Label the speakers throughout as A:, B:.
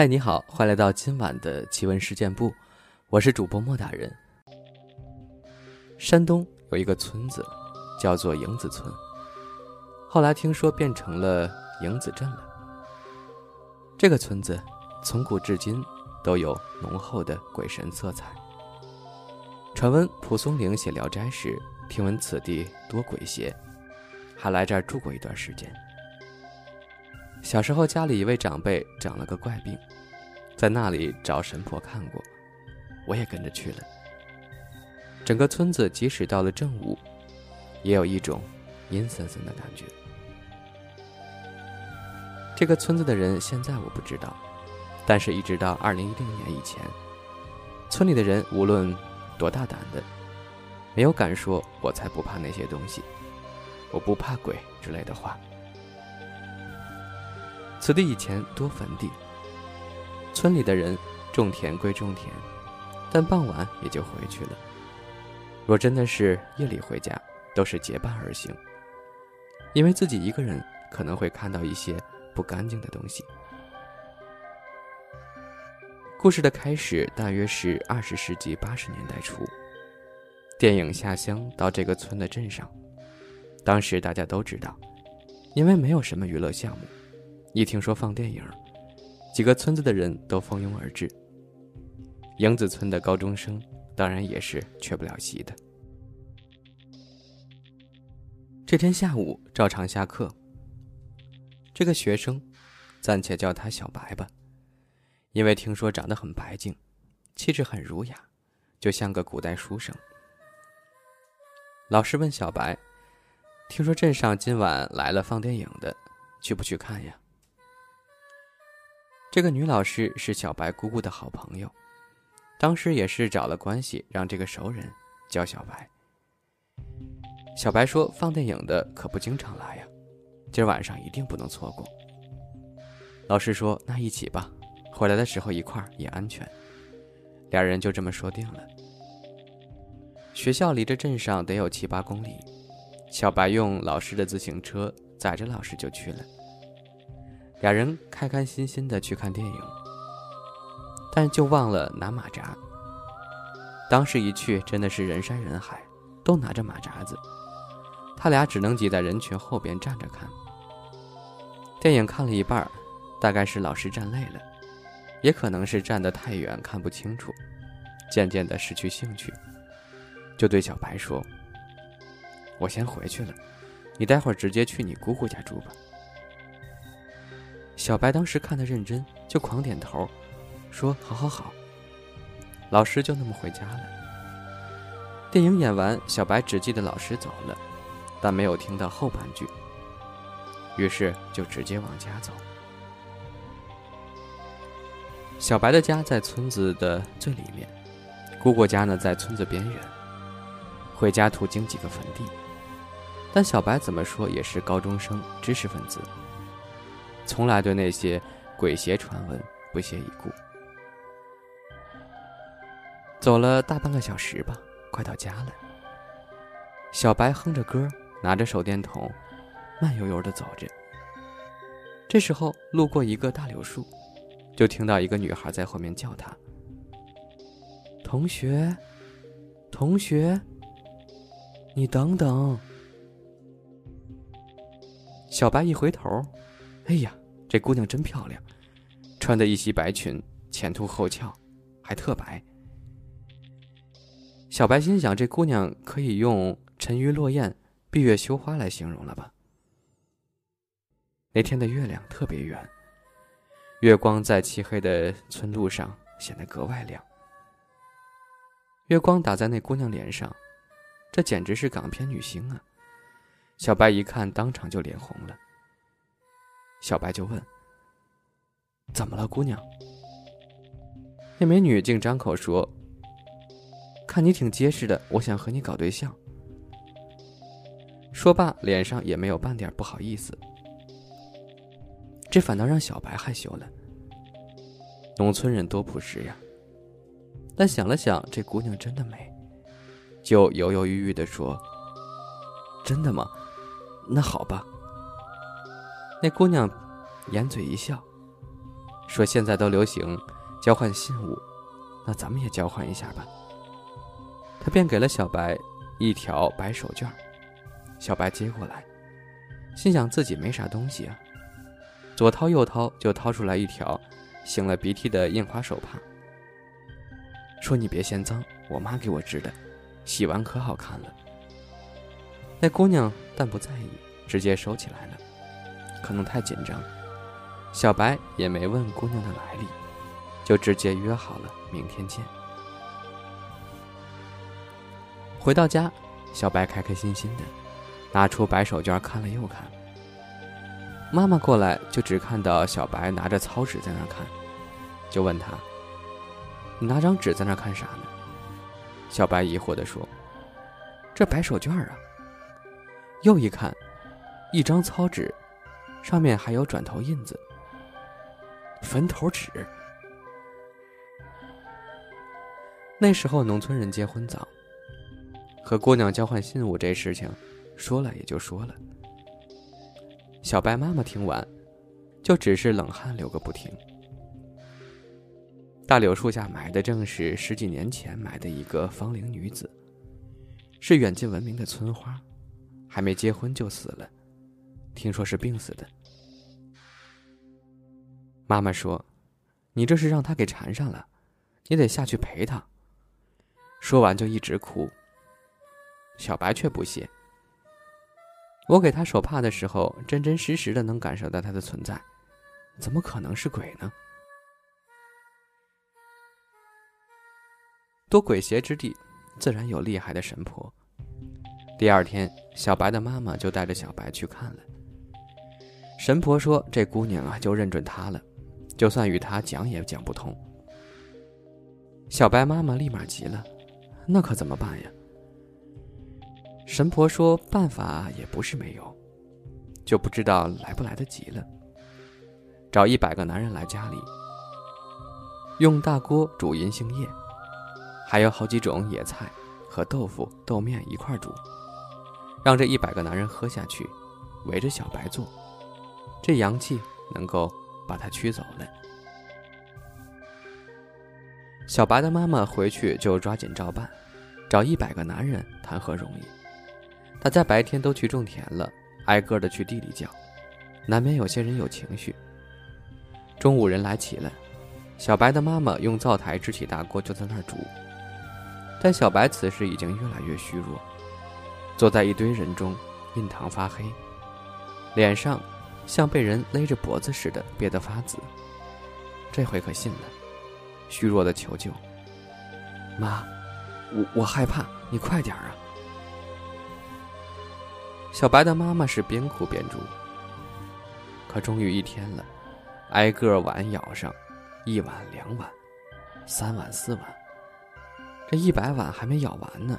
A: 嗨，你好，欢迎来到今晚的奇闻事件部，我是主播莫大人。山东有一个村子，叫做营子村，后来听说变成了营子镇了。这个村子从古至今都有浓厚的鬼神色彩。传闻蒲松龄写《聊斋》时，听闻此地多鬼邪，还来这儿住过一段时间。小时候家里一位长辈长了个怪病，在那里找神婆看过，我也跟着去了。整个村子即使到了正午，也有一种阴森森的感觉。这个村子的人现在我不知道，但是一直到二零一零年以前，村里的人无论。多大胆的，没有敢说“我才不怕那些东西，我不怕鬼”之类的话。此地以前多坟地，村里的人种田归种田，但傍晚也就回去了。若真的是夜里回家，都是结伴而行，因为自己一个人可能会看到一些不干净的东西。故事的开始大约是二十世纪八十年代初，电影下乡到这个村的镇上。当时大家都知道，因为没有什么娱乐项目，一听说放电影，几个村子的人都蜂拥而至。迎子村的高中生当然也是缺不了席的。这天下午照常下课，这个学生，暂且叫他小白吧。因为听说长得很白净，气质很儒雅，就像个古代书生。老师问小白：“听说镇上今晚来了放电影的，去不去看呀？”这个女老师是小白姑姑的好朋友，当时也是找了关系，让这个熟人教小白。小白说：“放电影的可不经常来呀，今儿晚上一定不能错过。”老师说：“那一起吧。”回来的时候一块儿也安全，俩人就这么说定了。学校离这镇上得有七八公里，小白用老师的自行车载着老师就去了。俩人开开心心的去看电影，但就忘了拿马扎。当时一去真的是人山人海，都拿着马扎子，他俩只能挤在人群后边站着看。电影看了一半，大概是老师站累了。也可能是站得太远看不清楚，渐渐的失去兴趣，就对小白说：“我先回去了，你待会儿直接去你姑姑家住吧。”小白当时看得认真，就狂点头，说：“好好好。”老师就那么回家了。电影演完，小白只记得老师走了，但没有听到后半句，于是就直接往家走。小白的家在村子的最里面，姑姑家呢在村子边缘。回家途经几个坟地，但小白怎么说也是高中生，知识分子，从来对那些鬼邪传闻不屑一顾。走了大半个小时吧，快到家了。小白哼着歌，拿着手电筒，慢悠悠的走着。这时候路过一个大柳树。就听到一个女孩在后面叫他：“同学，同学，你等等。”小白一回头，哎呀，这姑娘真漂亮，穿的一袭白裙，前凸后翘，还特白。小白心想，这姑娘可以用“沉鱼落雁，闭月羞花”来形容了吧？那天的月亮特别圆。月光在漆黑的村路上显得格外亮。月光打在那姑娘脸上，这简直是港片女星啊！小白一看，当场就脸红了。小白就问：“怎么了，姑娘？”那美女竟张口说：“看你挺结实的，我想和你搞对象。”说罢，脸上也没有半点不好意思。这反倒让小白害羞了。农村人多朴实呀。但想了想，这姑娘真的美，就犹犹豫豫的说：“真的吗？那好吧。”那姑娘掩嘴一笑，说现在都流行交换信物，那咱们也交换一下吧。他便给了小白一条白手绢，小白接过来，心想自己没啥东西啊，左掏右掏就掏出来一条擤了鼻涕的印花手帕，说：“你别嫌脏，我妈给我织的，洗完可好看了。”那姑娘但不在意，直接收起来了，可能太紧张。小白也没问姑娘的来历，就直接约好了明天见。回到家，小白开开心心的拿出白手绢看了又看。妈妈过来就只看到小白拿着草纸在那看，就问他：“你拿张纸在那看啥呢？”小白疑惑的说：“这白手绢啊。”又一看，一张草纸，上面还有转头印子。坟头纸。那时候农村人结婚早，和姑娘交换信物这事情，说了也就说了。小白妈妈听完，就只是冷汗流个不停。大柳树下埋的正是十几年前埋的一个芳龄女子，是远近闻名的村花，还没结婚就死了，听说是病死的。妈妈说：“你这是让他给缠上了，你得下去陪他。”说完就一直哭。小白却不屑。我给他手帕的时候，真真实实的能感受到他的存在，怎么可能是鬼呢？多鬼邪之地，自然有厉害的神婆。第二天，小白的妈妈就带着小白去看了。神婆说：“这姑娘啊，就认准他了。”就算与他讲也讲不通。小白妈妈立马急了，那可怎么办呀？神婆说办法也不是没有，就不知道来不来得及了。找一百个男人来家里，用大锅煮银杏叶，还有好几种野菜和豆腐、豆面一块煮，让这一百个男人喝下去，围着小白坐，这阳气能够。把他驱走了。小白的妈妈回去就抓紧照办，找一百个男人谈何容易？他在白天都去种田了，挨个的去地里叫，难免有些人有情绪。中午人来齐了，小白的妈妈用灶台支起大锅就在那儿煮。但小白此时已经越来越虚弱，坐在一堆人中，印堂发黑，脸上。像被人勒着脖子似的，憋得发紫。这回可信了，虚弱的求救：“妈，我我害怕，你快点啊！”小白的妈妈是边哭边煮。可终于一天了，挨个碗舀上，一碗两碗，三碗四碗，这一百碗还没舀完呢。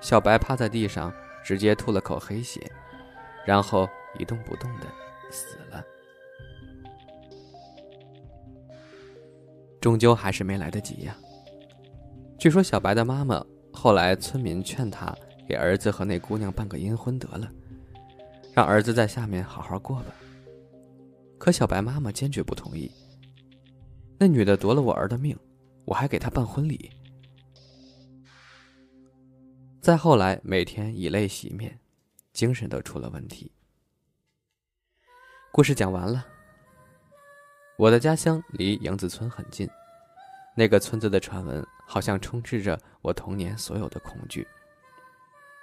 A: 小白趴在地上，直接吐了口黑血，然后一动不动的。死了，终究还是没来得及呀。据说小白的妈妈后来，村民劝他给儿子和那姑娘办个阴婚得了，让儿子在下面好好过吧。可小白妈妈坚决不同意。那女的夺了我儿的命，我还给她办婚礼。再后来，每天以泪洗面，精神都出了问题。故事讲完了。我的家乡离杨子村很近，那个村子的传闻好像充斥着我童年所有的恐惧。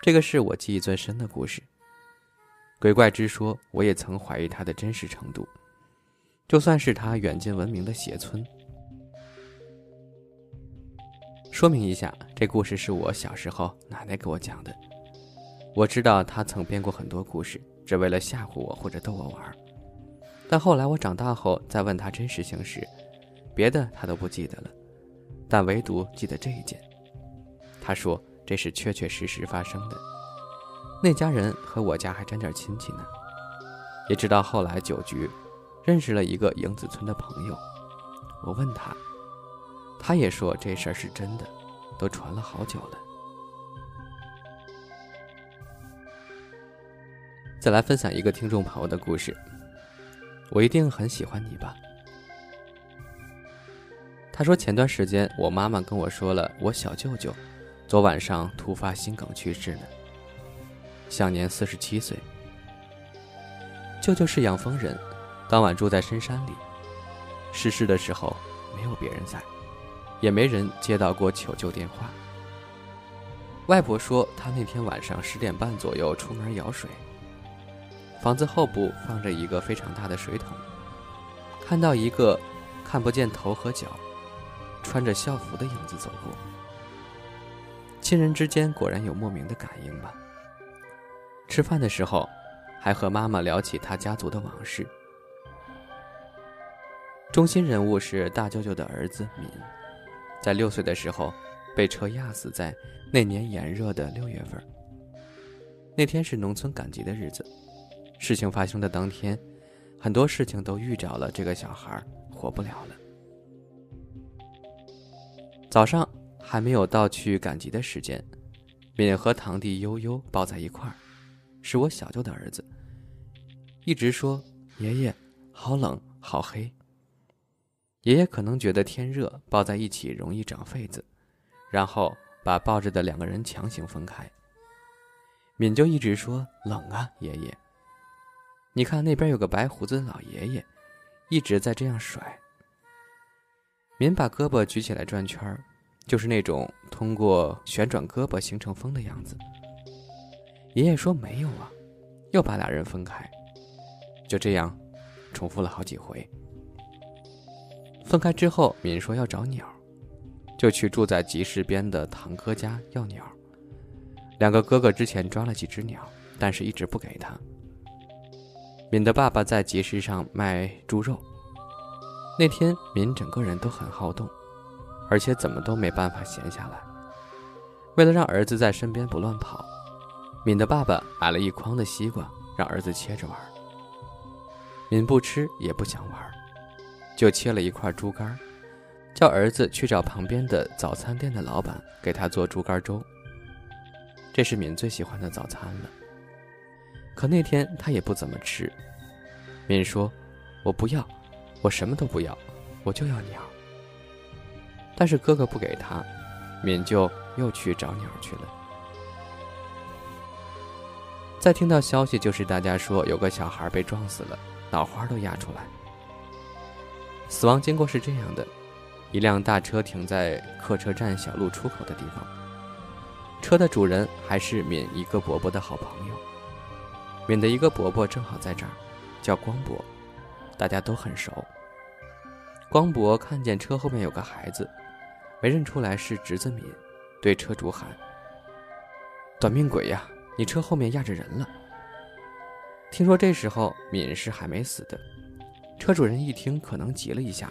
A: 这个是我记忆最深的故事。鬼怪之说，我也曾怀疑它的真实程度。就算是它远近闻名的邪村，说明一下，这故事是我小时候奶奶给我讲的。我知道她曾编过很多故事，只为了吓唬我或者逗我玩儿。但后来我长大后再问他真实姓时，别的他都不记得了，但唯独记得这一件。他说这是确确实实发生的，那家人和我家还沾点亲戚呢。也知道后来酒局，认识了一个影子村的朋友。我问他，他也说这事儿是真的，都传了好久了。再来分享一个听众朋友的故事。我一定很喜欢你吧。他说前段时间我妈妈跟我说了，我小舅舅昨晚上突发心梗去世呢，享年四十七岁。舅舅是养蜂人，当晚住在深山里，逝世的时候没有别人在，也没人接到过求救电话。外婆说，她那天晚上十点半左右出门舀水，房子后部放着一个非常大的水桶，看到一个看不见头和脚、穿着校服的影子走过。亲人之间果然有莫名的感应吧。吃饭的时候，还和妈妈聊起他家族的往事。中心人物是大舅舅的儿子敏，在六岁的时候。被车压死在那年炎热的六月份。那天是农村赶集的日子，事情发生的当天，很多事情都预着了这个小孩活不了了。早上还没有到去赶集的时间，敏和堂弟悠悠抱在一块儿，是我小舅的儿子，一直说：“爷爷，好冷，好黑。”爷爷可能觉得天热，抱在一起容易长痱子。然后把抱着的两个人强行分开。敏就一直说冷啊，爷爷。你看那边有个白胡子的老爷爷，一直在这样甩。敏把胳膊举起来转圈就是那种通过旋转胳膊形成风的样子。爷爷说没有啊，又把俩人分开。就这样，重复了好几回。分开之后，敏说要找鸟。就去住在集市边的堂哥家要鸟。两个哥哥之前抓了几只鸟，但是一直不给他。敏的爸爸在集市上卖猪肉。那天敏整个人都很好动，而且怎么都没办法闲下来。为了让儿子在身边不乱跑，敏的爸爸买了一筐的西瓜，让儿子切着玩。敏不吃也不想玩，就切了一块猪肝。叫儿子去找旁边的早餐店的老板给他做猪肝粥。这是敏最喜欢的早餐了。可那天他也不怎么吃。敏说：“我不要，我什么都不要，我就要鸟。”但是哥哥不给他，敏就又去找鸟去了。再听到消息，就是大家说有个小孩被撞死了，脑花都压出来。死亡经过是这样的。一辆大车停在客车站小路出口的地方，车的主人还是敏一个伯伯的好朋友。敏的一个伯伯正好在这儿，叫光伯，大家都很熟。光伯看见车后面有个孩子，没认出来是侄子敏，对车主喊：“短命鬼呀，你车后面压着人了！”听说这时候敏是还没死的，车主人一听可能急了一下，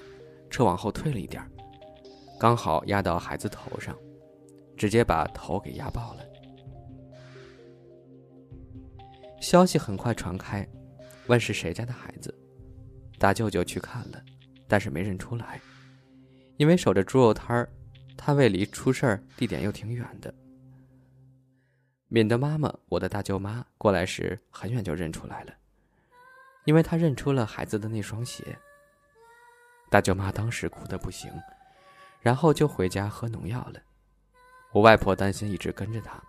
A: 车往后退了一点刚好压到孩子头上，直接把头给压爆了。消息很快传开，问是谁家的孩子。大舅舅去看了，但是没认出来，因为守着猪肉摊儿，摊位离出事儿地点又挺远的。敏的妈妈，我的大舅妈过来时，很远就认出来了，因为她认出了孩子的那双鞋。大舅妈当时哭得不行。然后就回家喝农药了。我外婆担心，一直跟着她，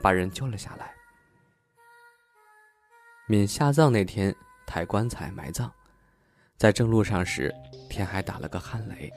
A: 把人救了下来。敏下葬那天抬棺材埋葬，在正路上时，天还打了个旱雷，